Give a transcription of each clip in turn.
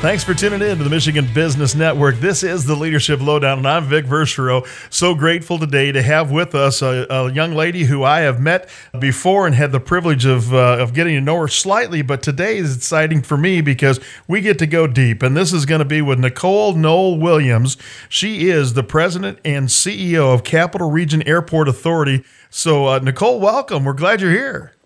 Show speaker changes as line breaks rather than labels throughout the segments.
Thanks for tuning in to the Michigan Business Network. This is the Leadership Lowdown, and I'm Vic Verchereau. So grateful today to have with us a, a young lady who I have met before and had the privilege of, uh, of getting to know her slightly. But today is exciting for me because we get to go deep, and this is going to be with Nicole Noel Williams. She is the president and CEO of Capital Region Airport Authority. So, uh, Nicole, welcome. We're glad you're here.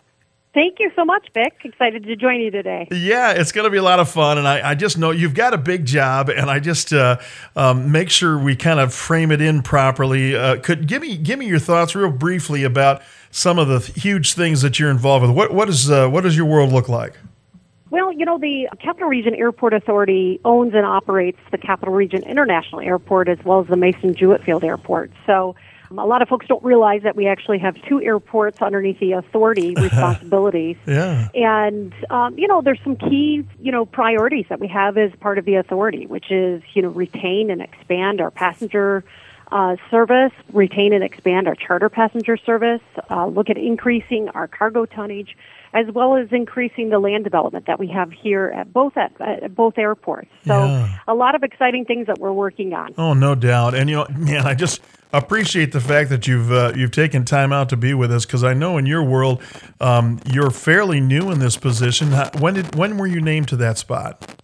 Thank you so much, Vic. Excited to join you today.
Yeah, it's going to be a lot of fun, and I, I just know you've got a big job, and I just uh, um, make sure we kind of frame it in properly. Uh, could give me give me your thoughts real briefly about some of the huge things that you're involved with. What what is uh, what does your world look like?
Well, you know, the Capital Region Airport Authority owns and operates the Capital Region International Airport as well as the Mason Jewett Field Airport. So a lot of folks don't realize that we actually have two airports underneath the authority responsibilities.
yeah.
And, um, you know, there's some key, you know, priorities that we have as part of the authority, which is, you know, retain and expand our passenger uh, service, retain and expand our charter passenger service, uh, look at increasing our cargo tonnage, as well as increasing the land development that we have here at both at, at both airports. So
Yeah.
a lot of exciting things that we're working on.
Oh, no doubt. And you know, man, I just appreciate the fact that you've uh, you've taken time out to be with us because I know in your world um, you're fairly new in this position. When did when were you named to that spot?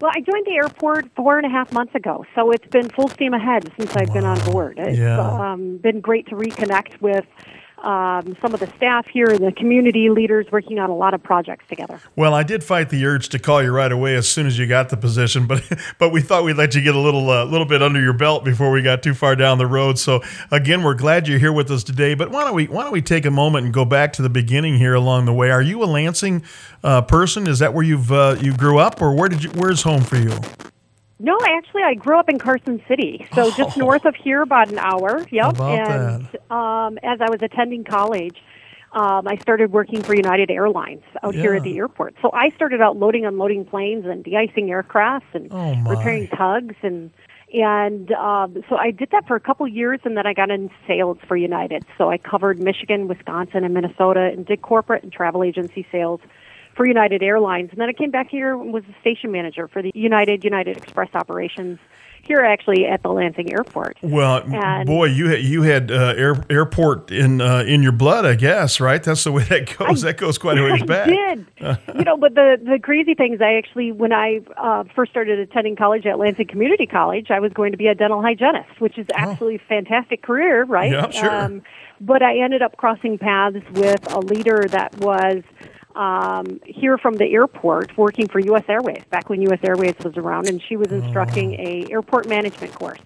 Well, I joined the airport four and a half months ago, so it's been full steam ahead since I've been on board. It's
Yeah.
um, been great to reconnect with um, some of the staff here and the community leaders working on a lot of projects together.
Well, I did fight the urge to call you right away as soon as you got the position, but but we thought we'd let you get a little uh, little bit under your belt before we got too far down the road. So again, we're glad you're here with us today. But why don't we why don't we take a moment and go back to the beginning here along the way? Are you a Lansing uh, person? Is that where you've uh, you grew up, or where did you where's home for you?
No, actually, I grew up in Carson City, so just north of here, about an hour. Yep. and um, as I was attending college, um, I started working for United Airlines out here at the airport. So I started out loading, unloading planes and de-icing aircrafts and
Oh,
repairing tugs and. And um, so I did that for a couple years, and then I got in sales for United. So I covered Michigan, Wisconsin, and Minnesota, and did corporate and travel agency sales for United Airlines. And then I came back here and was a station manager for the United United Express operations here actually at the Lansing Airport.
Well,
And-
boy, you had, you had uh, air, airport in uh, in your blood, I guess, right? That's the way that goes. that goes quite a ways
I
back.
did. you know, but the the crazy thing is, I actually, when I uh, first started attending college at Lansing Community College, I was going to be a dental hygienist, which is absolutely a fantastic career, right?
Oh. Yeah, sure.
but I ended up crossing paths with a leader that was um, here from the airport, working for U.S. Airways back when U.S. Airways was around, and she was instructing
Oh.
a airport management course.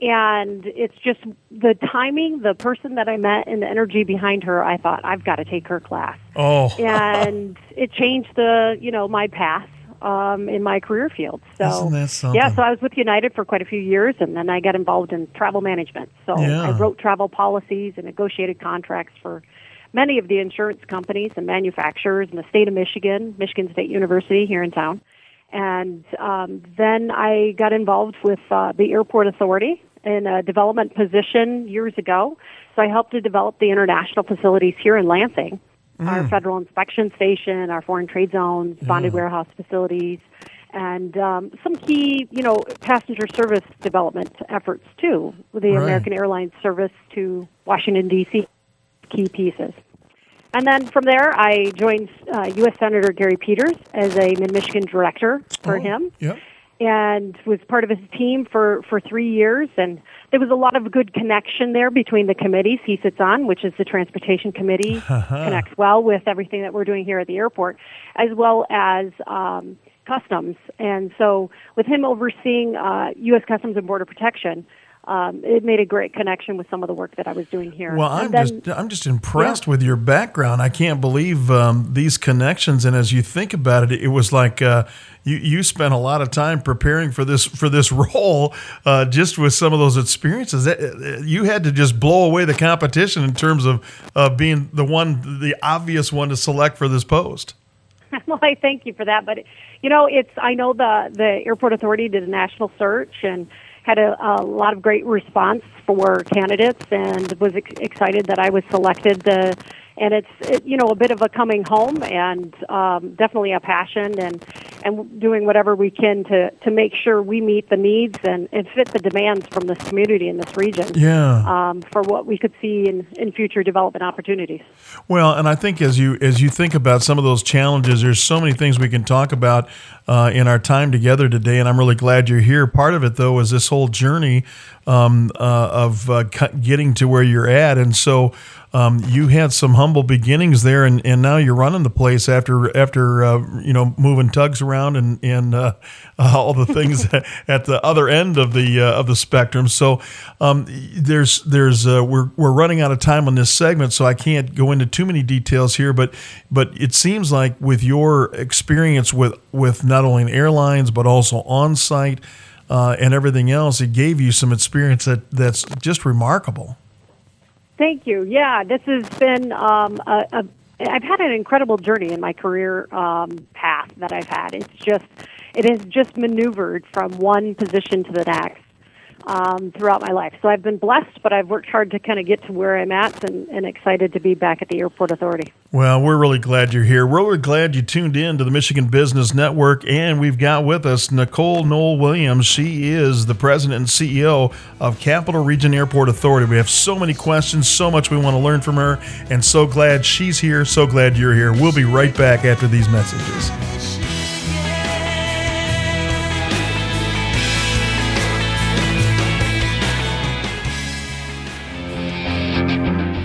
And it's just the timing, the person that I met, and the energy behind her. I thought I've got to take her class
Oh,
and it changed the you know my path um, in my career field. So
Isn't that something?
yeah, so I was with United for quite a few years, and then I got involved in travel management. So
Yeah.
I wrote travel policies and negotiated contracts for many of the insurance companies and manufacturers in the state of Michigan, Michigan State University here in town. And um, then I got involved with uh, the Airport Authority in a development position years ago. So I helped to develop the international facilities here in Lansing, our federal inspection station, our foreign trade zones, bonded warehouse facilities, and um, some key, you know, passenger service development efforts too. With the
Right.
American Airlines service to Washington D.C. key pieces. And then from there, I joined uh, U.S. Senator Gary Peters as a Mid Michigan director for
Oh,
him,
Yep.
and was part of his team for for three years. And there was a lot of good connection there between the committees he sits on, which is the Transportation Committee, connects well with everything that we're doing here at the airport, as well as. Um, Customs, and so with him overseeing uh, U.S. Customs and Border Protection, um, it made a great connection with some of the work that I was doing here.
Well, I'm
then-
just I'm just impressed with your background. I can't believe um, these connections. And as you think about it, it was like uh, you you spent a lot of time preparing for this for this role, uh, just with some of those experiences. That, uh, you had to just blow away the competition in terms of uh, being the one, the obvious one to select for this post.
well, I thank you for that. But you know, it's I know the the airport authority did a national search and had a, a lot of great response for candidates, and was ex- excited that I was selected. To, and it's it, you know a bit of a coming home, and um, definitely a passion. And and doing whatever we can to, to make sure we meet the needs and, and fit the demands from this community in this region
yeah.
um, for what we could see in, in future development opportunities.
Well, and I think as you as you think about some of those challenges, there's so many things we can talk about uh, in our time together today, and I'm really glad you're here. Part of it, though, is this whole journey um, uh, of uh, getting to where you're at, and so um, you had some humble beginnings there, and, and now you're running the place after after uh, you know moving tugs around and and uh, all the things at the other end of the uh, of the spectrum. So um, there's there's uh, we're we're running out of time on this segment, so I can't go into too many details here. But but it seems like with your experience with with not only airlines but also on site. Uh, and everything else, it gave you some experience that, that's just remarkable.
Thank you. Yeah, this has been um, a, a. I've had an incredible journey in my career um, path that I've had. It's just, it has just maneuvered from one position to the next um, throughout my life. So I've been blessed, but I've worked hard to kind of get to where I'm at and, and, excited to be back at the Airport Authority.
Well, we're really glad you're here. We're really glad you tuned in to the Michigan Business Network, and we've got with us Nicole Noel Williams. She is the president and CEO of Capital Region Airport Authority. We have so many questions, so much we want to learn from her, and so glad she's here, so glad you're here. We'll be right back after these messages.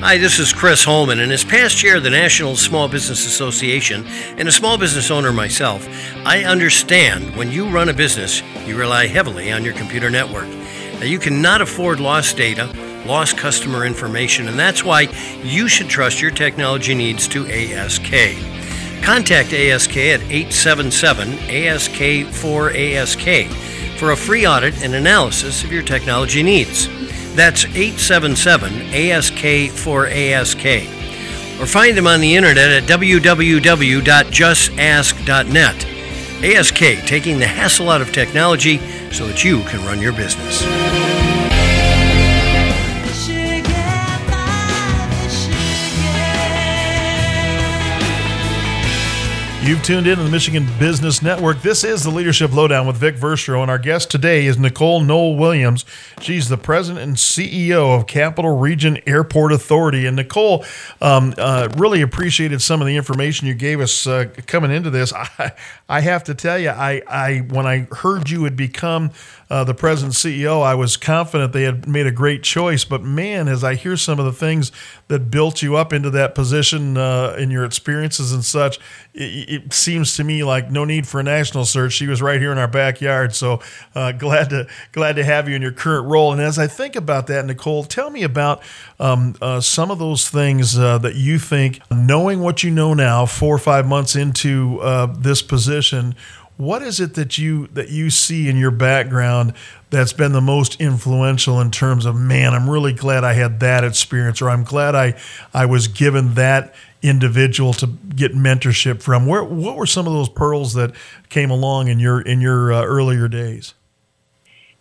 Hi, this is Chris Holman, and as past chair of the National Small Business Association and a small business owner myself, I understand when you run a business, you rely heavily on your computer network. Now, you cannot afford lost data, lost customer information, and that's why you should trust your technology needs to ASK. Contact ASK at 877 ASK 4 ASK for a free audit and analysis of your technology needs. That's 877 ASK for ASK. Or find them on the internet at www.justask.net. ASK, taking the hassle out of technology so that you can run your business.
You've tuned in to the Michigan Business Network. This is the Leadership Lowdown with Vic Verchereau, and our guest today is Nicole Noel Williams. She's the president and CEO of Capital Region Airport Authority. And Nicole, um, uh, really appreciated some of the information you gave us uh, coming into this. I, I have to tell you, I, I when I heard you had become uh, the president CEO, I was confident they had made a great choice. But man, as I hear some of the things that built you up into that position uh, in your experiences and such, it, it, seems to me like no need for a national search. She was right here in our backyard. So uh, glad to glad to have you in your current role. And as I think about that, Nicole, tell me about um, uh, some of those things uh, that you think, knowing what you know now, four or five months into uh, this position what is it that you that you see in your background that's been the most influential in terms of man i'm really glad i had that experience or i'm glad i i was given that individual to get mentorship from where what were some of those pearls that came along in your in your uh, earlier days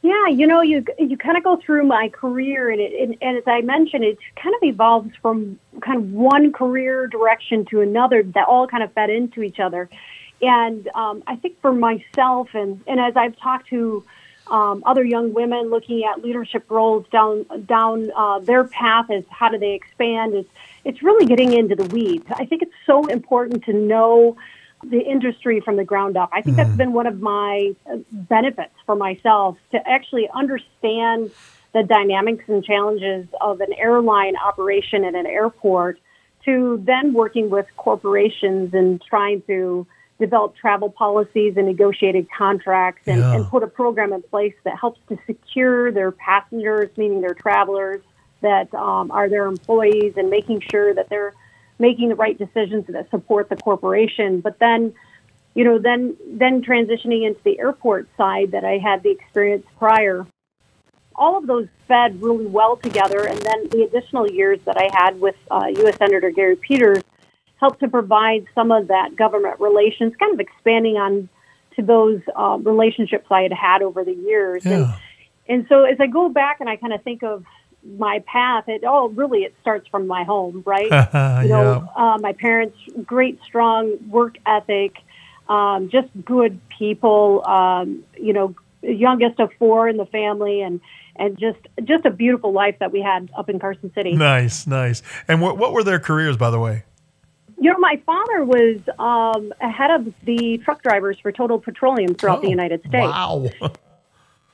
yeah, you know, you you kind of go through my career, and, it, and, and as I mentioned, it kind of evolves from kind of one career direction to another that all kind of fed into each other. And um, I think for myself, and, and as I've talked to um, other young women looking at leadership roles down down uh, their path is how do they expand, it's, it's really getting into the weeds. I think it's so important to know the industry from the ground up. I think mm. that's been one of my uh, benefits for myself to actually understand the dynamics and challenges of an airline operation at an airport to then working with corporations and trying to develop travel policies and negotiated contracts and, yeah. and put a program in place that helps to secure their passengers, meaning their travelers that um, are their employees, and making sure that they're making the right decisions that support the corporation. But then, you know, then then transitioning into the airport side that I had the experience prior. All of those fed really well together, and then the additional years that I had with uh, U.S. Senator Gary Peters help to provide some of that government relations, kind of expanding on to those uh, relationships I had had over the years. Yeah. And, and so as I go back and I kind of think of my path, it all really it starts from my home, right? you know,
yeah.
uh, my parents' great, strong work ethic. um, just good people. Um, you know, youngest of four in the family, and and just just a beautiful life that we had up in Carson City.
Nice, nice. And what what were their careers, by the way?
You know, my father was um, head of the truck drivers for Total Petroleum throughout
Oh,
the United States.
Wow.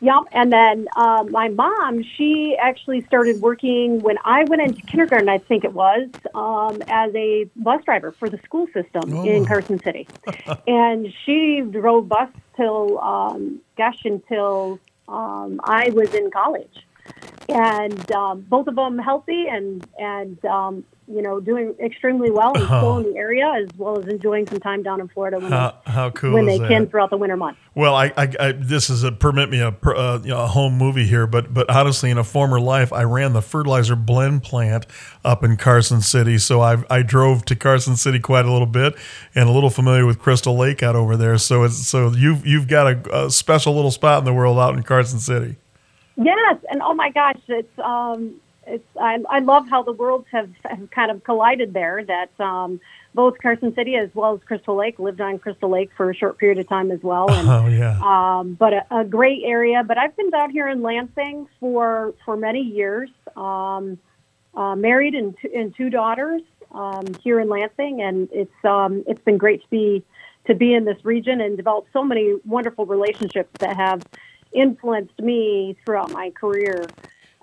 Yep. And then um, my mom, she actually started working when I went into kindergarten, I think it was, um, as a bus driver for the school system
Oh.
in Carson City. and she drove bus till, um, gosh, until um, I was in college. And um, both of them healthy and, and um, you know, doing extremely well and still in the area, as well as enjoying some time down in Florida when,
How,
they,
how cool
when they
that?
can throughout the winter months.
Well, I, I, I this is a permit me a, uh, you know, a home movie here, but but honestly, in a former life, I ran the fertilizer blend plant up in Carson City, so I I drove to Carson City quite a little bit, and a little familiar with Crystal Lake out over there. So it's so you've you've got a, a special little spot in the world out in Carson City.
Yes, and oh my gosh, it's um, it's I, I love how the worlds have, have kind of collided there. That um, both Carson City as well as Crystal Lake lived on Crystal Lake for a short period of time as well, and
Oh yeah,
um, but a, a great area. But I've been down here in Lansing for for many years. Um, uh, married and, t- and two daughters um, here in Lansing, and it's um, it's been great to be to be in this region and develop so many wonderful relationships that have influenced me throughout my career.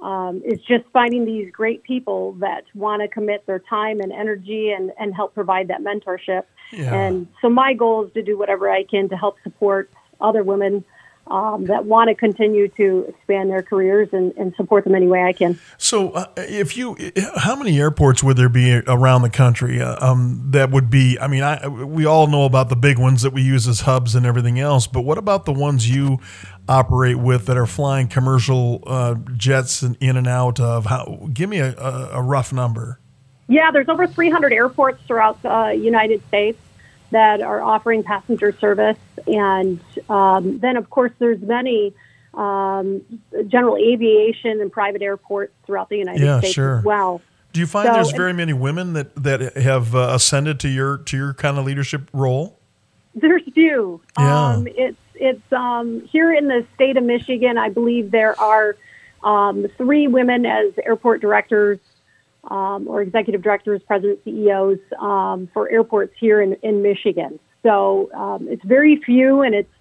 Um, it's just finding these great people that want to commit their time and energy and, and help provide that mentorship.
Yeah.
And so my goal is to do whatever I can to help support other women um, that want to continue to expand their careers and, and support them any way I can.
So, uh, if you, how many airports would there be around the country uh, um, that would be? I mean, I, we all know about the big ones that we use as hubs and everything else, but what about the ones you operate with that are flying commercial uh, jets in, in and out of? How? Give me a, a, rough number.
Yeah, there's over 300 airports throughout the United States that are offering passenger service, and um, then of course there's many um, general aviation and private airports throughout the United
Yeah,
States
sure.
as well.
Do you find
So-
there's very many women that that have uh, ascended to your to your kind of leadership role?
There's few.
Yeah.
Um, it's it's um, here in the state of Michigan. I believe there are um, three women as airport directors um, or executive directors, president, CEOs um, for airports here in, in Michigan. So um, it's very few, and it's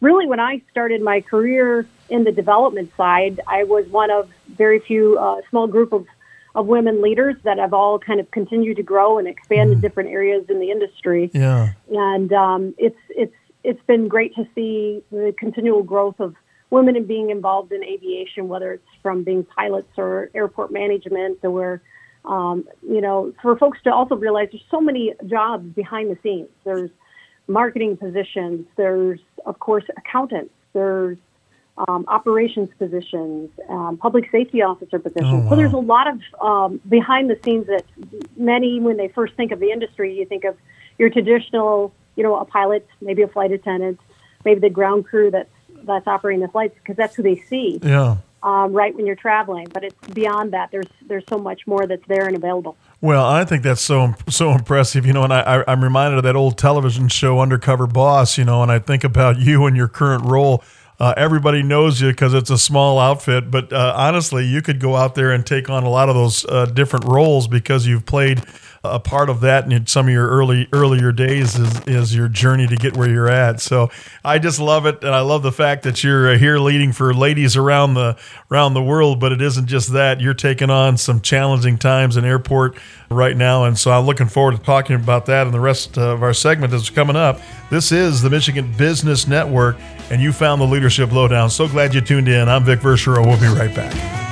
really when I started my career in the development side, I was one of very few uh, small group of of women leaders that have all kind of continued to grow and expand in different areas in the industry
Yeah.
and um, it's it's it's been great to see the continual growth of women in being involved in aviation, whether it's from being pilots or airport management, or um, you know, for folks to also realize there's so many jobs behind the scenes. There's marketing positions. There's of course accountants. There's um, operations positions, um, public safety officer positions.
Oh, wow.
So there's a lot of um, behind the scenes that many, when they first think of the industry, you think of your traditional, you know, a pilot, maybe a flight attendant, maybe the ground crew that's that's operating the flights because that's who they see
Yeah.
um, right when you're traveling. But it's beyond that. There's there's so much more that's there and available.
Well, I think that's so so impressive, you know. And I, I, I'm reminded of that old television show, Undercover Boss, you know. And I think about you and your current role. Uh, everybody knows you because it's a small outfit, but uh, honestly, you could go out there and take on a lot of those uh, different roles because you've played a part of that in some of your early earlier days is, is your journey to get where you're at. So I just love it, and I love the fact that you're uh, here leading for ladies around the around the world. But it isn't just that; you're taking on some challenging times in airport right now, and so I'm looking forward to talking about that in the rest of our segment that's coming up. This is the Michigan Business Network, and you found the Leadership Lowdown. So glad you tuned in. I'm Vic Verchereau. We'll be right back.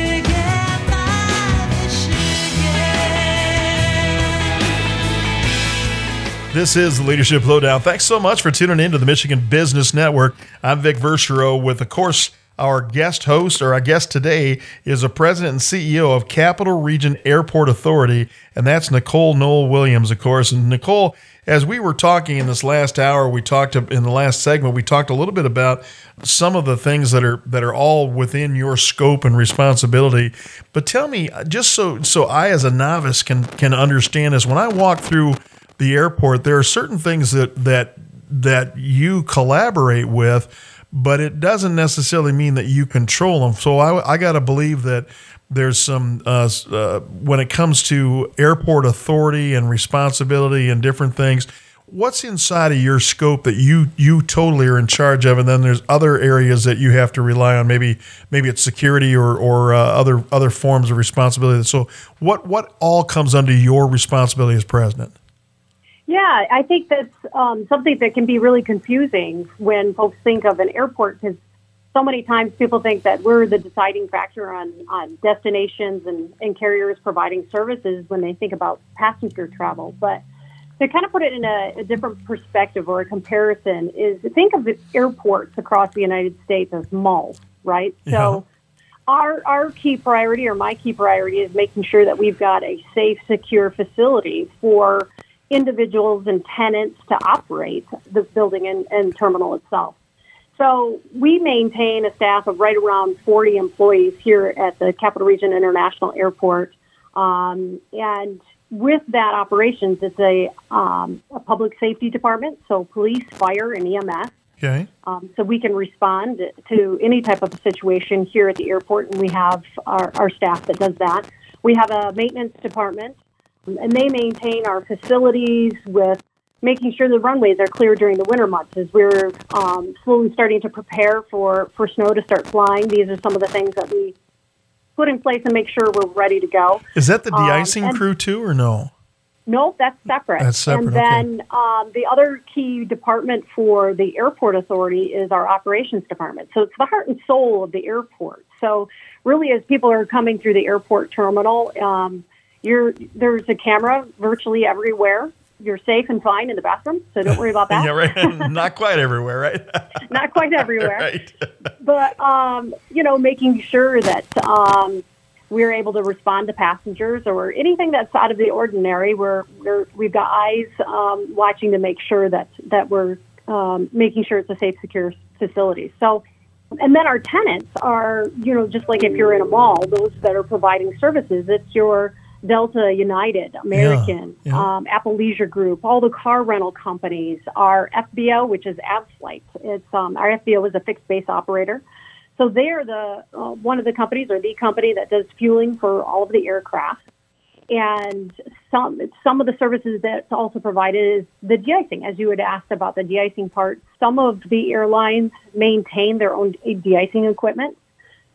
This is the Leadership Lowdown. Thanks so much for tuning in to the Michigan Business Network. I'm Vic Verchereau with, of course, our guest host, or our guest today, is the president and CEO of Capital Region Airport Authority, and that's Nicole Noel Williams, of course. And Nicole, as we were talking in this last hour, we talked in the last segment, we talked a little bit about some of the things that are that are all within your scope and responsibility. But tell me, just so so I as a novice can can understand this, when I walk through the airport, there are certain things that that that you collaborate with, but it doesn't necessarily mean that you control them. So I, I got to believe that there's some uh, uh, when it comes to airport authority and responsibility and different things. What's inside of your scope that you you totally are in charge of, and then there's other areas that you have to rely on. Maybe maybe it's security or or uh, other other forms of responsibility. So what what all comes under your responsibility as president?
Yeah, I think that's um, something that can be really confusing when folks think of an airport because so many times people think that we're the deciding factor on, on destinations and, and carriers providing services when they think about passenger travel. But to kind of put it in a, a different perspective or a comparison is think of the airports across the United States as malls, right? Yeah. So our, our key priority or my key priority is making sure that we've got a safe, secure facility for – individuals and tenants to operate the building and, and terminal itself. So we maintain a staff of right around 40 employees here at the Capital Region International Airport. Um, and with that operations, it's a, um, a public safety department, so police, fire, and EMS.
Okay.
Um, so we can respond to any type of situation here at the airport, and we have our, our staff that does that. We have a maintenance department and they maintain our facilities with making sure the runways are clear during the winter months as we're um, slowly starting to prepare for, for snow to start flying. These are some of the things that we put in place and make sure we're ready to go.
Is that the de-icing um, crew too, or no?
Nope, that's separate.
That's separate.
And then okay. um, the other key department for the airport authority is our operations department. So it's the heart and soul of the airport. So really, as people are coming through the airport terminal, um, you're there's a camera virtually everywhere. You're safe and fine in the bathroom, so don't worry about that.
yeah, right. Not quite everywhere, right?
Not quite everywhere. right. but um, you know, making sure that um, we're able to respond to passengers or anything that's out of the ordinary. We're, we're we've got eyes um, watching to make sure that that we're um, making sure it's a safe, secure facility. So and then our tenants are, you know, just like if you're in a mall, those that are providing services, it's your Delta United, American, yeah, yeah. Um, Apple Leisure Group, all the car rental companies, our FBO, which is AvFlight. It's um, our FBO is a fixed base operator. So they are the uh, one of the companies or the company that does fueling for all of the aircraft. And some some of the services that's also provided is the de-icing, as you had asked about the de-icing part. Some of the airlines maintain their own de-icing equipment.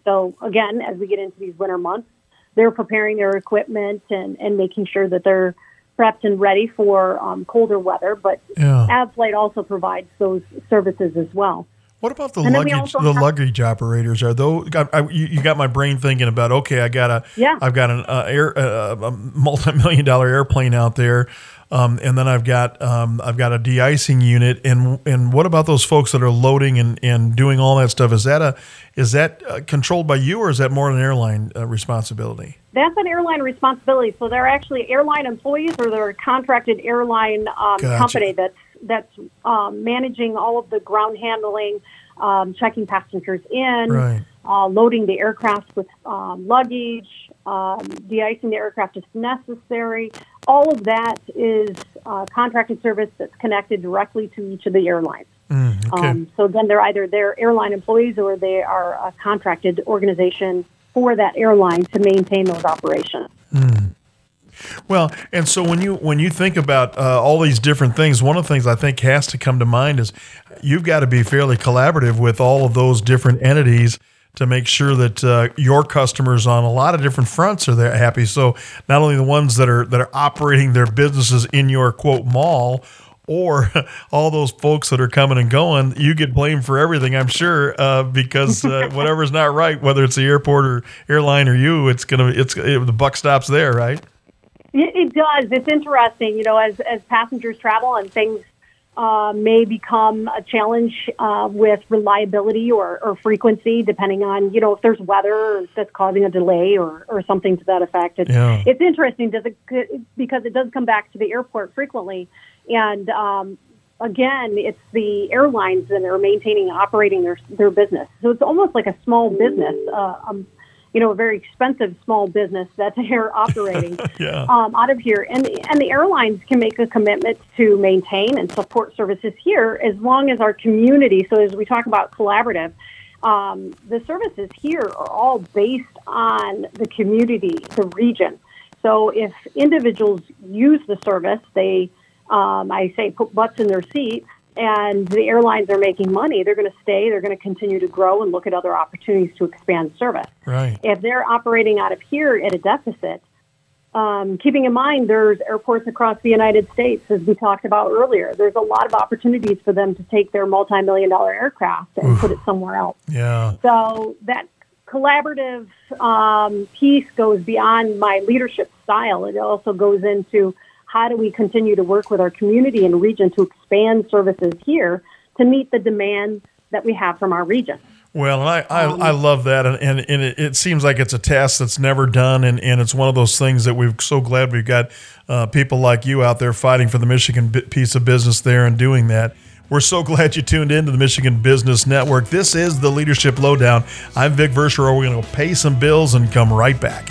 So again, as we get into these winter months, they're preparing their equipment and, and making sure that they're prepped and ready for um, colder weather. But yeah. AvFlight also provides those services as well.
What about the and luggage? The have, luggage operators are those? I, I, you, got my brain thinking about. Okay, I got a.
Yeah.
I've got an uh, air uh, a multi-million dollar airplane out there. Um, and then I've got um, I've got a de-icing unit, and and what about those folks that are loading and, and doing all that stuff? Is that a is that uh, controlled by you, or is that more an airline uh, responsibility?
That's an airline responsibility. So they're actually airline employees, or they're a contracted airline um, gotcha. company that's that's um, managing all of the ground handling, um, checking passengers in, right. uh, loading the aircraft with um, luggage, um, de-icing the aircraft if necessary. All of that is uh, contracted service that's connected directly to each of the airlines.
Mm, okay. um,
so then they're either their airline employees or they are a contracted organization for that airline to maintain those operations.
Mm. Well, and so when you when you think about uh, all these different things, one of the things I think has to come to mind is you've got to be fairly collaborative with all of those different entities to make sure that uh, your customers on a lot of different fronts are there happy. So not only the ones that are that are operating their businesses in your quote mall, or all those folks that are coming and going, you get blamed for everything, I'm sure, uh, because uh, whatever's not right, whether it's the airport or airline or you, it's gonna it's it, the buck stops there, right?
It, it does. It's interesting, you know, as as passengers travel and things uh, may become a challenge uh, with reliability or, or frequency, depending on you know if there's weather that's causing a delay or, or something to that effect. It's,
Yeah.
it's interesting does it, because it does come back to the airport frequently, and um, again, it's the airlines that are maintaining and operating their their business. So it's almost like a small business. Uh, um, you know, a very expensive small business that they're operating
Yeah.
um, out of here, and and the airlines can make a commitment to maintain and support services here as long as our community. So as we talk about collaborative, um, the services here are all based on the community, the region. So if individuals use the service, they, um, I say, put butts in their seats. And the airlines are making money. They're going to stay. They're going to continue to grow and look at other opportunities to expand service
Right.
if they're operating out of here at a deficit, um, keeping in mind there's airports across the United States, as we talked about earlier, there's a lot of opportunities for them to take their multi-million dollar aircraft and put it somewhere else.
Yeah.
So that collaborative um, piece goes beyond my leadership style. It also goes into how do we continue to work with our community and region to expand services here to meet the demand that we have from our region.
Well, and I, I,
Um,
I love that. And, and, and it, it seems like it's a task that's never done. And, and it's one of those things that we're so glad we've got uh, people like you out there fighting for the Michigan piece of business there and doing that. We're so glad you tuned in to the Michigan Business Network. This is the Leadership Lowdown. I'm Vic Verchereau. We're going to pay some bills and come right back.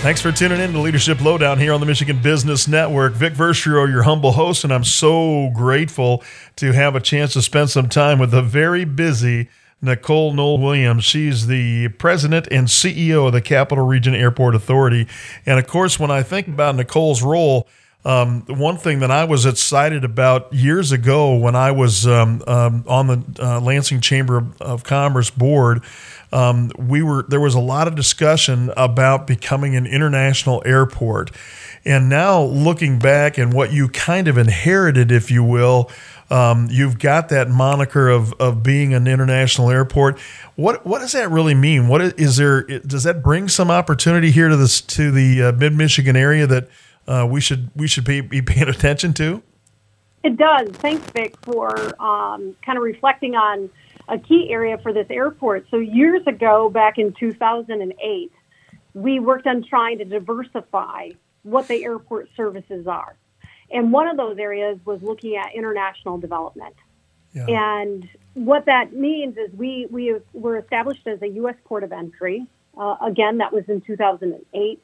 Thanks for tuning in to Leadership Lowdown here on the Michigan Business Network. Vic Verchereau, your humble host, and I'm so grateful to have a chance to spend some time with the very busy Nicole Noel Williams. She's the president and CEO of the Capital Region Airport Authority. And of course, when I think about Nicole's role, um, one thing that I was excited about years ago when I was um, um, on the uh, Lansing Chamber of, of Commerce board, um, we were there was a lot of discussion about becoming an international airport, and now looking back and what you kind of inherited, if you will, um, you've got that moniker of, of being an international airport. What what does that really mean? What is, is there? Does that bring some opportunity here to this to the uh, mid Michigan area that uh, we should we should be, be paying attention to?
It does. Thanks, Vic, for um, kind of reflecting on a key area for this airport. So, years ago, back in 2008, we worked on trying to diversify what the airport services are. And one of those areas was looking at international development.
Yeah.
And what that means is we, we were established as a U.S. port of entry. Uh, again, that was in 2008.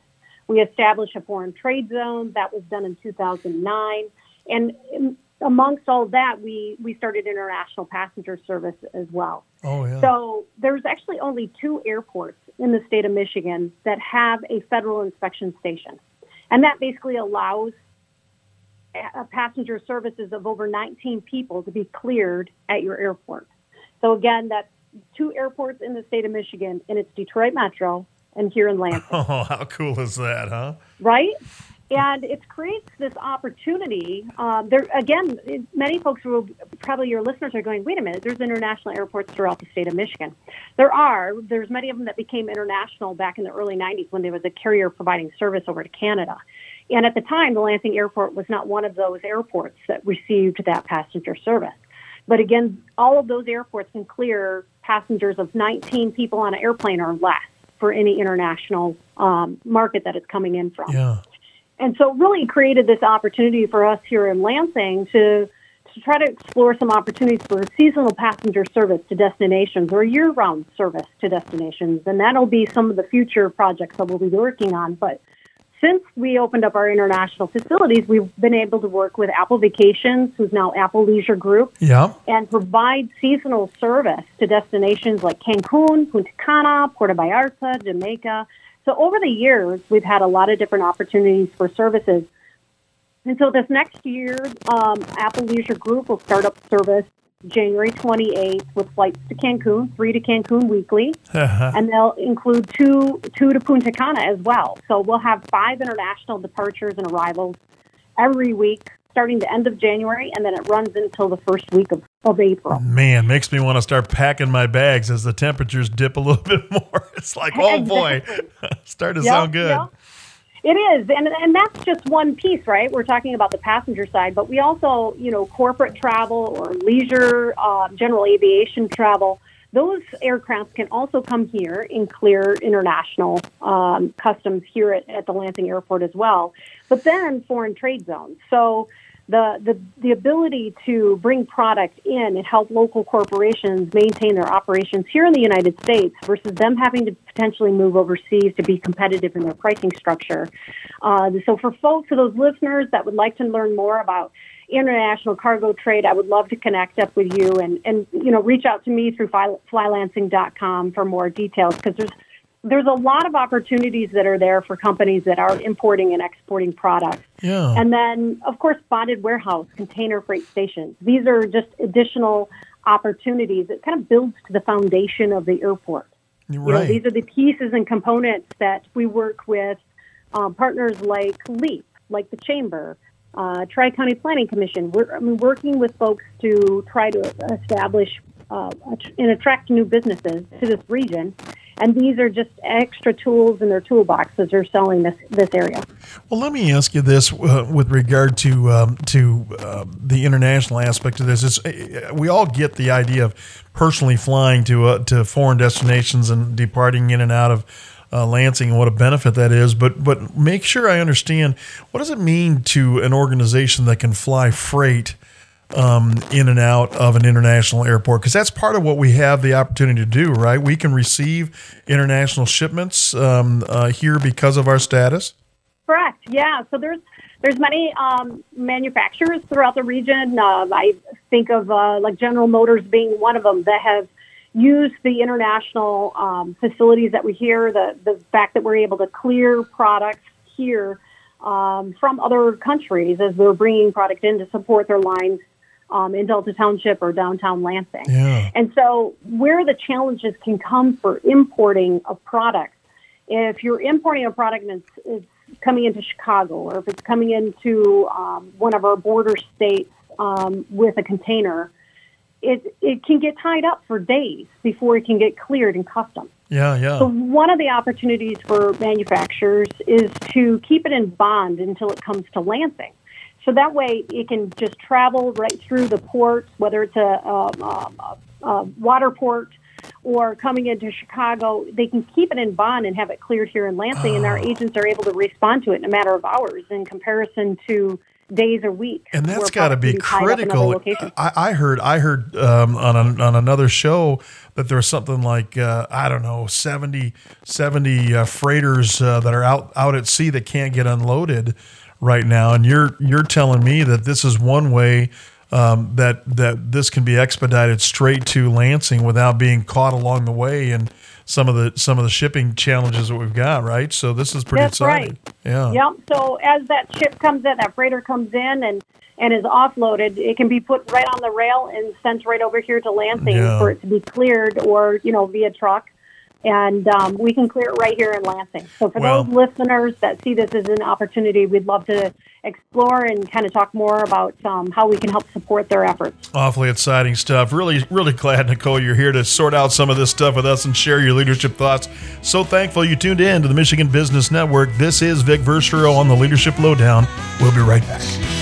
We established a foreign trade zone. That was done in 2009. And amongst all that, we, we started international passenger service as well.
Oh yeah.
So there's actually only two airports in the state of Michigan that have a federal inspection station. And that basically allows passenger services of over 19 people to be cleared at your airport. So again, that's two airports in the state of Michigan, and it's Detroit Metro and here in Lansing
oh, how cool is that, huh?
right? And it creates this opportunity. Um, there again, many folks will probably your listeners are going, wait a minute. There's international airports throughout the state of Michigan. There are. There's many of them that became international back in the early '90s when there was a carrier providing service over to Canada. And at the time, the Lansing Airport was not one of those airports that received that passenger service. But again, all of those airports can clear passengers of 19 people on an airplane or less for any international um, market that it's coming in from
Yeah.
And so it really created this opportunity for us here in Lansing to to try to explore some opportunities for seasonal passenger service to destinations or year-round service to destinations, and that'll be some of the future projects that we'll be working on. But since we opened up our international facilities, we've been able to work with Apple Vacations, who's now Apple Leisure Group,
Yeah.
and provide seasonal service to destinations like Cancun, Punta Cana, Puerto Vallarta, Jamaica. So over the years, we've had a lot of different opportunities for services. And so this next year, um, Apple Leisure Group will start up service January 28th with flights to Cancun, three to Cancun weekly, and they'll include two two to Punta Cana as well. So we'll have five international departures and arrivals every week, starting the end of January, and then it runs until the first week of, of April.
Man, makes me want to start packing my bags as the temperatures dip a little bit more. It's like, oh boy, start to
Yep,
sound good.
yep. It is, and and that's just one piece, right? We're talking about the passenger side, but we also, you know, corporate travel or leisure, uh, general aviation travel. Those aircrafts can also come here and clear international um, customs here at, at the Lansing Airport as well. But then foreign trade zones. So the, the the ability to bring product in and help local corporations maintain their operations here in the United States versus them having to potentially move overseas to be competitive in their pricing structure. Uh, so for folks, for those listeners that would like to learn more about international cargo trade, I would love to connect up with you and, and you know reach out to me through fly, flylansing.com for more details because there's there's a lot of opportunities that are there for companies that are importing and exporting products.
Yeah.
And then, of course, bonded warehouse, container freight stations. These are just additional opportunities. It kind of builds to the foundation of the airport.
You're
You know,
right.
these are the pieces and components that we work with um, partners like LEAP, like the Chamber, uh, Tri County Planning Commission. We're I mean, working with folks to try to establish uh, and attract new businesses to this region. And these are just extra tools in their toolbox as they're selling this this area.
Well, let me ask you this uh, with regard to um, to uh, the international aspect of this. Is uh, we all get the idea of personally flying to uh, to foreign destinations and departing in and out of uh, Lansing and what a benefit that is. But but make sure I understand what does it mean to an organization that can fly freight um, in and out of an international airport because that's part of what we have the opportunity to do, right? We can receive international shipments um, uh, here because of our status.
Correct. Yeah. So there's there's many um, manufacturers throughout the region. Uh, I think of uh, like General Motors being one of them that have used the international um, facilities that we hear. The the fact that we're able to clear products here um, from other countries as they're bringing product in to support their lines um, in Delta Township or downtown Lansing.
Yeah.
And so, where the challenges can come for importing a product, if you're importing a product and it's, it's coming into Chicago, or if it's coming into um, one of our border states um, with a container, it, it can get tied up for days before it can get cleared in customs.
Yeah, yeah.
So one of the opportunities for manufacturers is to keep it in bond until it comes to Lansing. So that way it can just travel right through the ports, whether it's a, um, a, a water port or coming into Chicago. They can keep it in bond and have it cleared here in Lansing, and our agents are able to respond to it in a matter of hours in comparison to days or weeks.
and that's got to be
products can tied up in other
critical. I, I heard, I heard um, on a, on another show that there was something like uh, I don't know 70, 70 uh, freighters uh, that are out out at sea that can't get unloaded right now, and you're you're telling me that this is one way. Um, that that this can be expedited straight to Lansing without being caught along the way and some of the some of the shipping challenges that we've got, right? So this is pretty
That's right.
exciting. Yeah.
Yep. So as that ship comes in, that freighter comes in and and is offloaded, it can be put right on the rail and sent right over here to Lansing
Yeah.
for it to be cleared, or you know via truck, and um, we can clear it right here in Lansing. So for
Well-
those listeners that see this as an opportunity, we'd love to explore and kind of talk more about um, how we can help support their efforts.
Awfully exciting stuff. Really, really glad, Nicole, you're here to sort out some of this stuff with us and share your leadership thoughts. So thankful you tuned in to the Michigan Business Network. This is Vic Verchereau on the Leadership Lowdown. We'll be right back.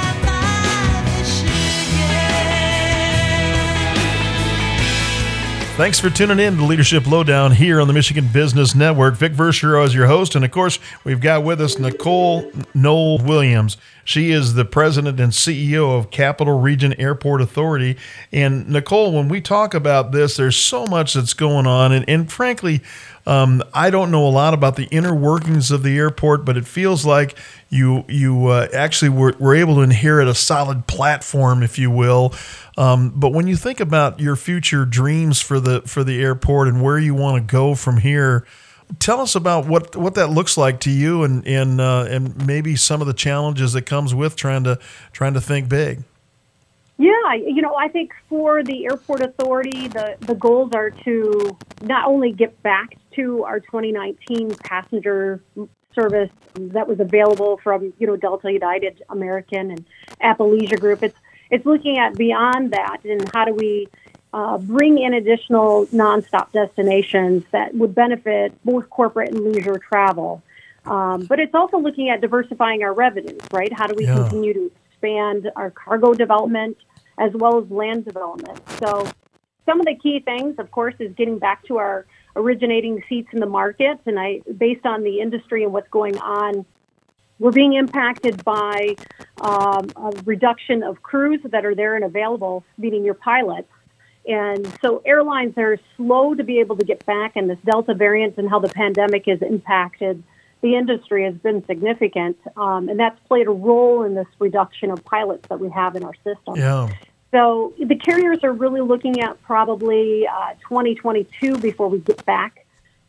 Thanks for tuning in to Leadership Lowdown here on the Michigan Business Network. Vic Verchereau is your host. And of course, we've got with us Nicole Noel Williams. She is the president and CEO of Capital Region Airport Authority. And Nicole, when we talk about this, there's so much that's going on. And, and frankly, um, I don't know a lot about the inner workings of the airport, but it feels like you you uh, actually were, were able to inherit a solid platform, if you will. Um, but when you think about your future dreams for the for the airport and where you want to go from here, tell us about what what that looks like to you, and and uh, and maybe some of the challenges that comes with trying to trying to think big.
Yeah, you know, I think for the airport authority, the, the goals are to not only get back to our 2019 passenger service that was available from, you know, Delta United, American, and Apple Leisure Group. It's it's looking at beyond that and how do we uh, bring in additional nonstop destinations that would benefit both corporate and leisure travel. Um, but it's also looking at diversifying our revenues, right? How do we
Yeah.
continue to expand our cargo development as well as land development? So, some of the key things, of course, is getting back to our originating seats in the market. And I, based on the industry and what's going on, we're being impacted by um, a reduction of crews that are there and available, meaning your pilots. And so airlines are slow to be able to get back, and this Delta variant and how the pandemic has impacted the industry has been significant. Um, and that's played a role in this reduction of pilots that we have in our system.
Yeah.
So the carriers are really looking at probably uh, 2022 before we get back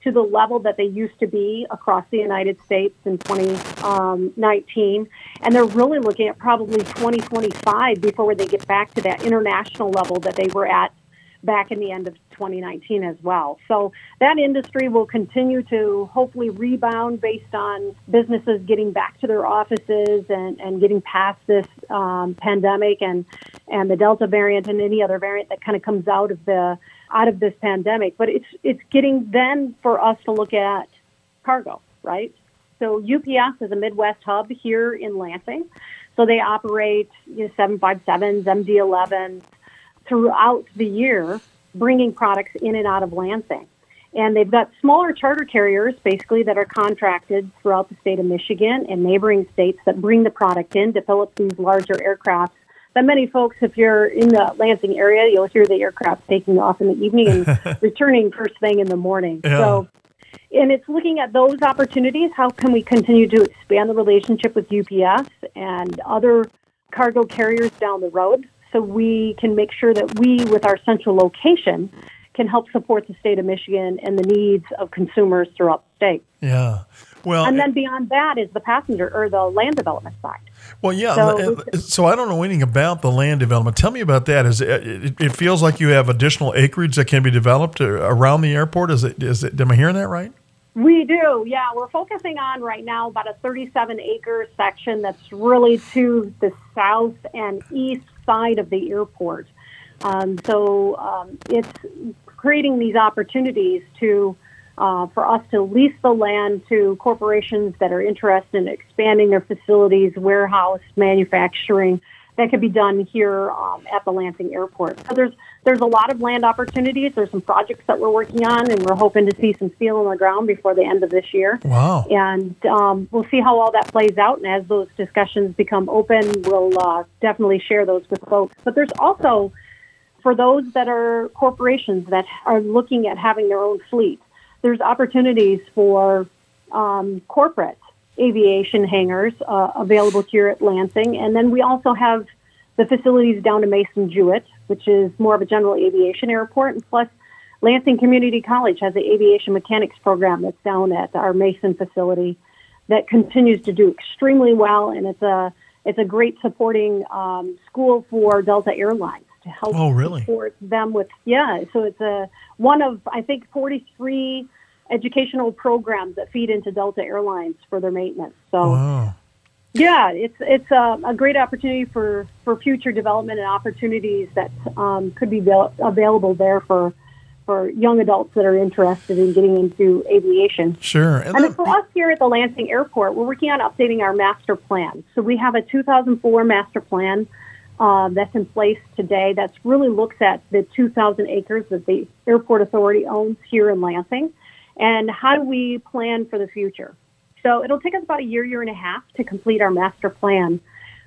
to the level that they used to be across the United States in 2019. And they're really looking at probably 2025 before they get back to that international level that they were at back in the end of 2019 as well. So that industry will continue to hopefully rebound based on businesses getting back to their offices and, and getting past this um, pandemic and and the Delta variant and any other variant that kind of comes out of the out of this pandemic. But it's it's getting then for us to look at cargo, right? So UPS is a Midwest hub here in Lansing. So they operate you know, 757s, MD-11s throughout the year, bringing products in and out of Lansing. And they've got smaller charter carriers, basically, that are contracted throughout the state of Michigan and neighboring states that bring the product in to these larger aircrafts. That many folks, if you're in the Lansing area, you'll hear the aircraft taking off in the evening and returning first thing in the morning.
Yeah.
So and it's looking at those opportunities. How can we continue to expand the relationship with UPS and other cargo carriers down the road so we can make sure that we, with our central location, can help support the state of Michigan and the needs of consumers throughout
Yeah. Well,
And then beyond that is the passenger or the land development side.
Well, yeah.
So-
So, so I don't know anything about the land development. Tell me about that. Is it, it, it feels like you have additional acreage that can be developed around the airport? Is it? Is it? Am I hearing that right?
We do, yeah. We're focusing on right now about a 37 acre section that's really to the south and east side of the airport. Um, so um, it's creating these opportunities to uh, for us to lease the land to corporations that are interested in expanding their facilities, warehouse, manufacturing. That could be done here um, at the Lansing Airport. So there's there's a lot of land opportunities. There's some projects that we're working on, and we're hoping to see some steel on the ground before the end of this year.
Wow.
And um, we'll see how all that plays out. And as those discussions become open, we'll uh, definitely share those with folks. But there's also, for those that are corporations that are looking at having their own fleet, there's opportunities for um, corporate aviation hangars uh, available here at Lansing. And then we also have the facilities down to Mason Jewett, which is more of a general aviation airport. And plus, Lansing Community College has the aviation mechanics program that's down at our Mason facility that continues to do extremely well. And it's a, it's a great supporting um, school for Delta Airlines to help
Oh, really?
support them with, yeah. So it's a, one of, I think, 43 educational programs that feed into Delta Airlines for their maintenance. So
Wow.
Yeah, it's it's a, a great opportunity for, for future development and opportunities that um, could be avail- available there for for young adults that are interested in getting into aviation.
Sure.
And then for us here at the Lansing Airport, we're working on updating our master plan. So we have a 2004 master plan uh, that's in place today that's really looks at the 2,000 acres that the Airport Authority owns here in Lansing and how do we plan for the future. So it'll take us about a year, year and a half to complete our master plan.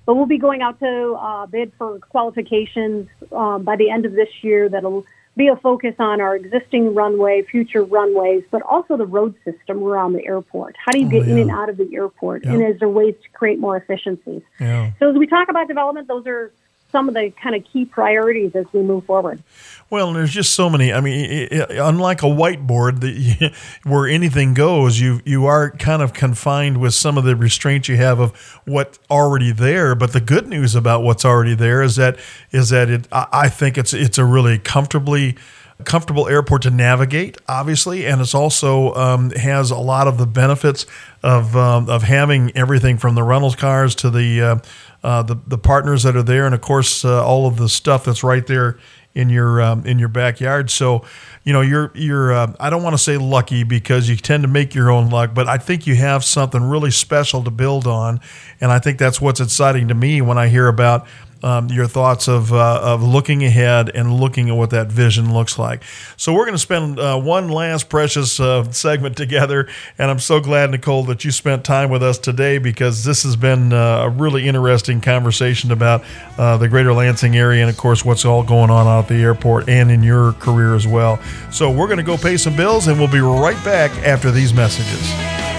But we'll be going out to uh, bid for qualifications um, by the end of this year that'll be a focus on our existing runway, future runways, but also the road system around the airport. How do you
Oh,
get in and out of the airport?
Yeah.
And is there ways to create more efficiencies?
Yeah.
So as we talk about development, those are some of the kind of key priorities as we move forward.
Well, there's just so many. I mean, i i unlike a whiteboard that you, where anything goes, you you are kind of confined with some of the restraints you have of what's already there. But the good news about what's already there is that is that it. I, I think it's it's a really comfortably comfortable airport to navigate, obviously, and it's also um, has a lot of the benefits of um, of having everything from the rentals cars to the uh, uh, the the partners that are there, and of course uh, all of the stuff that's right there in your um, in your backyard. So, you know, you're you're uh, I don't want to say lucky because you tend to make your own luck, but I think you have something really special to build on, and I think that's what's exciting to me when I hear about. Um, your thoughts of, uh, of looking ahead and looking at what that vision looks like. So, we're going to spend uh, one last precious uh, segment together. And I'm so glad, Nicole, that you spent time with us today because this has been uh, a really interesting conversation about uh, the greater Lansing area and, of course, what's all going on out at the airport and in your career as well. So, we're going to go pay some bills and we'll be right back after these messages.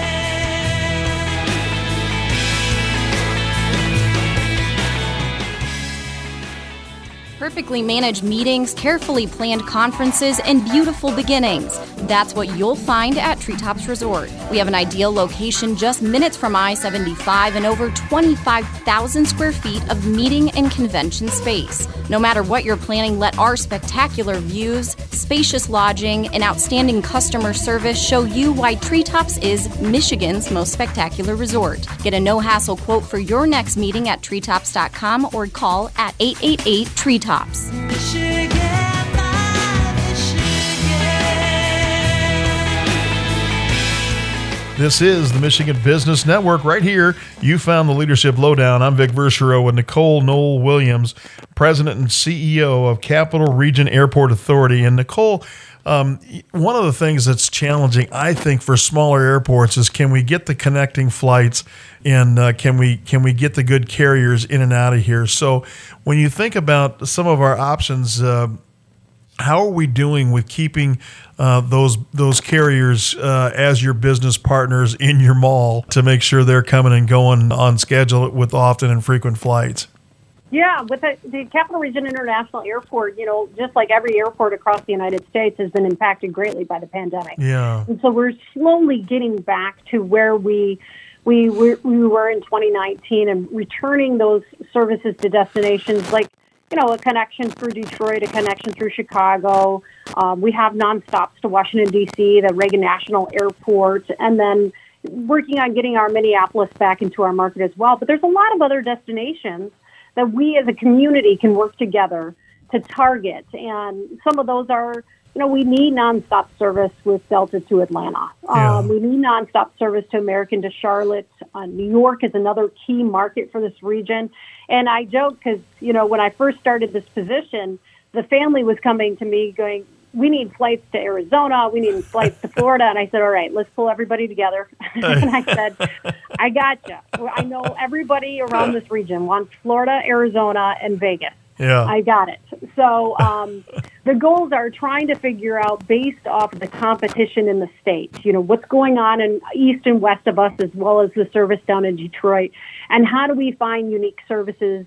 Perfectly managed meetings, carefully planned conferences, and beautiful beginnings. That's what you'll find at Treetops Resort. We have an ideal location just minutes from I 75 and over 25,000 square feet of meeting and convention space. No matter what you're planning, let our spectacular views, spacious lodging, and outstanding customer service show you why Treetops is Michigan's most spectacular resort. Get a no hassle quote for your next meeting at treetops.com or call at 888 Treetops.
This is the Michigan Business Network right here. You found the Leadership Lowdown. I'm Vic Verchereau with Nicole Noel Williams, President and CEO of Capital Region Airport Authority. And Nicole, um, one of the things that's challenging, I think, for smaller airports is can we get the connecting flights and uh, can we can we get the good carriers in and out of here? So when you think about some of our options. Uh, how are we doing with keeping uh, those those carriers uh, as your business partners in your mall to make sure they're coming and going on schedule with often and frequent flights?
Yeah, with the, the Capital Region International Airport, you know, just like every airport across the United States has been impacted greatly by the pandemic.
Yeah,
And so we're slowly getting back to where we we were, we were in 2019 and returning those services to destinations like you know a connection through Detroit, a connection through Chicago. Um, we have nonstops to Washington D.C., the Reagan National Airport, and then working on getting our Minneapolis back into our market as well. But there's a lot of other destinations that we as a community can work together to target, and some of those are you know, we need nonstop service with Delta to Atlanta.
Yeah.
Um, we need nonstop service to American to Charlotte. Uh, New York is another key market for this region. And I joke because, you know, when I first started this position, the family was coming to me going, we need flights to Arizona. We need flights to Florida. And I said, all right, let's pull everybody together. and I said, I gotcha. I know everybody around this region wants Florida, Arizona, and Vegas.
yeah,
I got it. So um, the goals are trying to figure out based off of the competition in the state, you know, what's going on in east and west of us, as well as the service down in Detroit, and how do we find unique services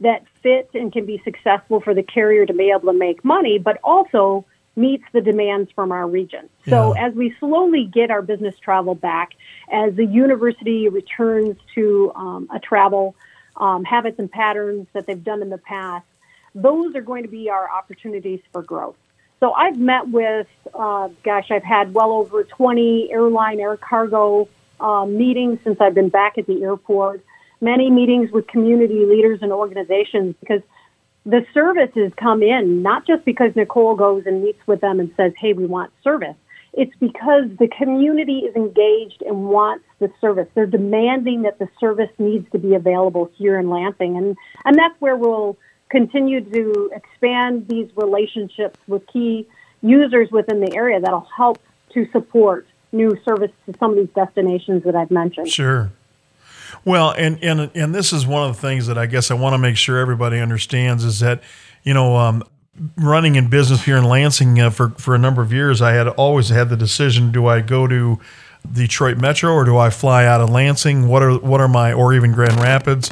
that fit and can be successful for the carrier to be able to make money, but also meets the demands from our region. So
Yeah.
as we slowly get our business travel back, as the university returns to um, a travel um, habits and patterns that they've done in the past, those are going to be our opportunities for growth. So I've met with, uh, gosh, I've had well over 20 airline air cargo um, meetings since I've been back at the airport. many meetings with community leaders and organizations because the services come in not just because Nicole goes and meets with them and says, hey, we want service. It's because the community is engaged and wants the service. They're demanding that the service needs to be available here in Lansing. And, and that's where we'll continue to expand these relationships with key users within the area that'll help to support new service to some of these destinations that I've mentioned.
Sure. Well, and and and this is one of the things that I guess I want to make sure everybody understands is that, you know, um, running in business here in Lansing uh, for for a number of years, I had always had the decision: do I go to Detroit Metro or do I fly out of Lansing? What are what are my or even Grand Rapids?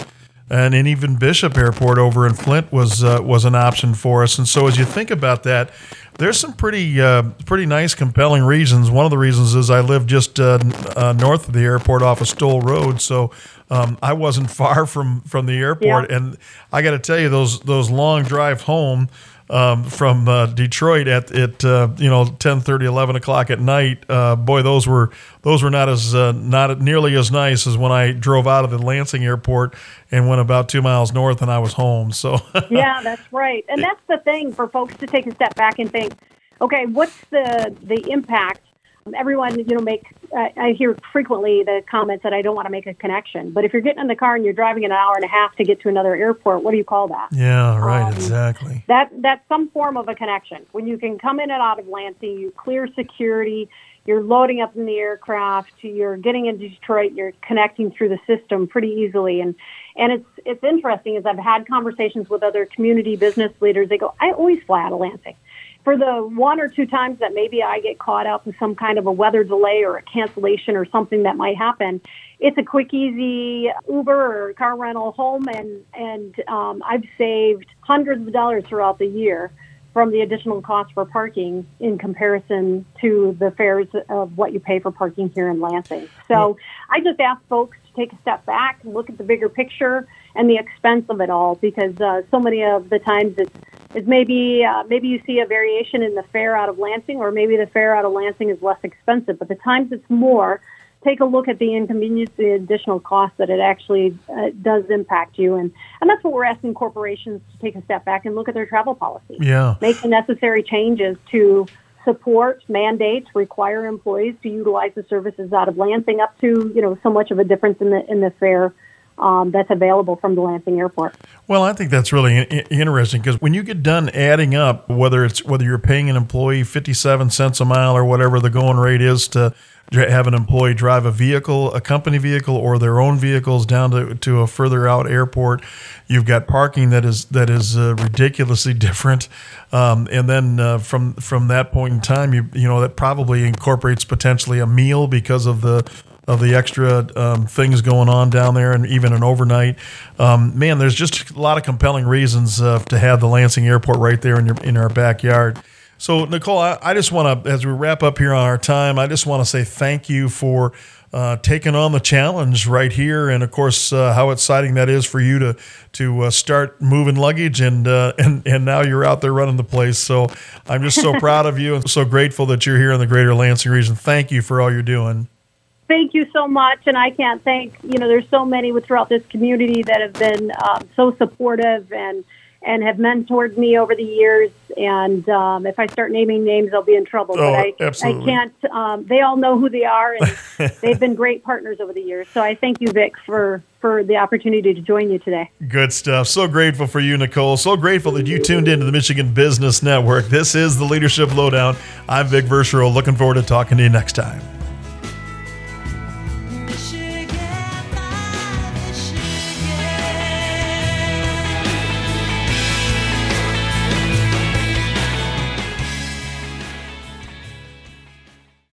And, and even Bishop Airport over in Flint was uh, was an option for us. And so as you think about that, there's some pretty uh, pretty nice, compelling reasons. One of the reasons is I live just uh, uh, north of the airport off of Stoll Road, so um, I wasn't far from from the airport.
Yeah.
And I got to tell you, those those long drive home um, from uh, Detroit at at uh, you know 10, 30, 11 o'clock at night, uh, boy, those were those were not as uh, not nearly as nice as when I drove out of the Lansing airport and went about two miles north and I was home. So
yeah, that's right. And that's the thing for folks to take a step back and think, okay, what's the the impact? Everyone, you know, make I I hear frequently the comments that I don't want to make a connection. But if you're getting in the car and you're driving an hour and a half to get to another airport, what do you call that?
yeah, right,
Um,
exactly.
That that's some form of a connection. When you can come in and out of Lansing, you clear security, you're loading up in the aircraft, you're getting into Detroit, you're connecting through the system pretty easily. And and it's it's interesting as I've had conversations with other community business leaders, they go, I always fly out of Lansing. For the one or two times that maybe I get caught up in some kind of a weather delay or a cancellation or something that might happen, it's a quick, easy Uber or car rental home, and and um, I've saved hundreds of dollars throughout the year from the additional cost for parking in comparison to the fares of what you pay for parking here in Lansing. So I just ask folks to take a step back and look at the bigger picture and the expense of it all, because uh, so many of the times it's is maybe uh, maybe you see a variation in the fare out of Lansing, or maybe the fare out of Lansing is less expensive. But the times it's more, take a look at the inconvenience, the additional cost that it actually uh, does impact you, and and that's what we're asking corporations to take a step back and look at their travel policy,
Yeah.
make the necessary changes to support mandates, require employees to utilize the services out of Lansing, up to you know so much of a difference in the in the fare. Um, that's available from the Lansing airport.
Well, I think that's really interesting because when you get done adding up, whether it's whether you're paying an employee 57 cents a mile or whatever the going rate is to have an employee drive a vehicle, a company vehicle, or their own vehicles down to, to a further out airport, you've got parking that is that is uh, ridiculously different, um, and then uh, from from that point in time, you you know that probably incorporates potentially a meal because of the of the extra um, things going on down there, and even an overnight. Um, man, there's just a lot of compelling reasons uh, to have the Lansing Airport right there in your in our backyard. So, Nicole, I, I just want to, as we wrap up here on our time, I just want to say thank you for uh, taking on the challenge right here, and of course, uh, how exciting that is for you to to uh, start moving luggage, and uh, and and now you're out there running the place. So, I'm just so proud of you, and so grateful that you're here in the Greater Lansing region. Thank you for all you're doing.
Thank you so much and i can't thank you know there's so many throughout this community that have been um, so supportive and and have mentored me over the years and um, if i start naming names i'll be in trouble
Oh,
but I,
absolutely.
I can't um, they all know who they are and they've been great partners over the years so i thank you vic for for the opportunity to join you today
Good stuff. So grateful for you, Nicole. So grateful that you tuned into the Michigan Business Network. This is the Leadership Lowdown. I'm Vic Verchereau. Looking forward to talking to you next time.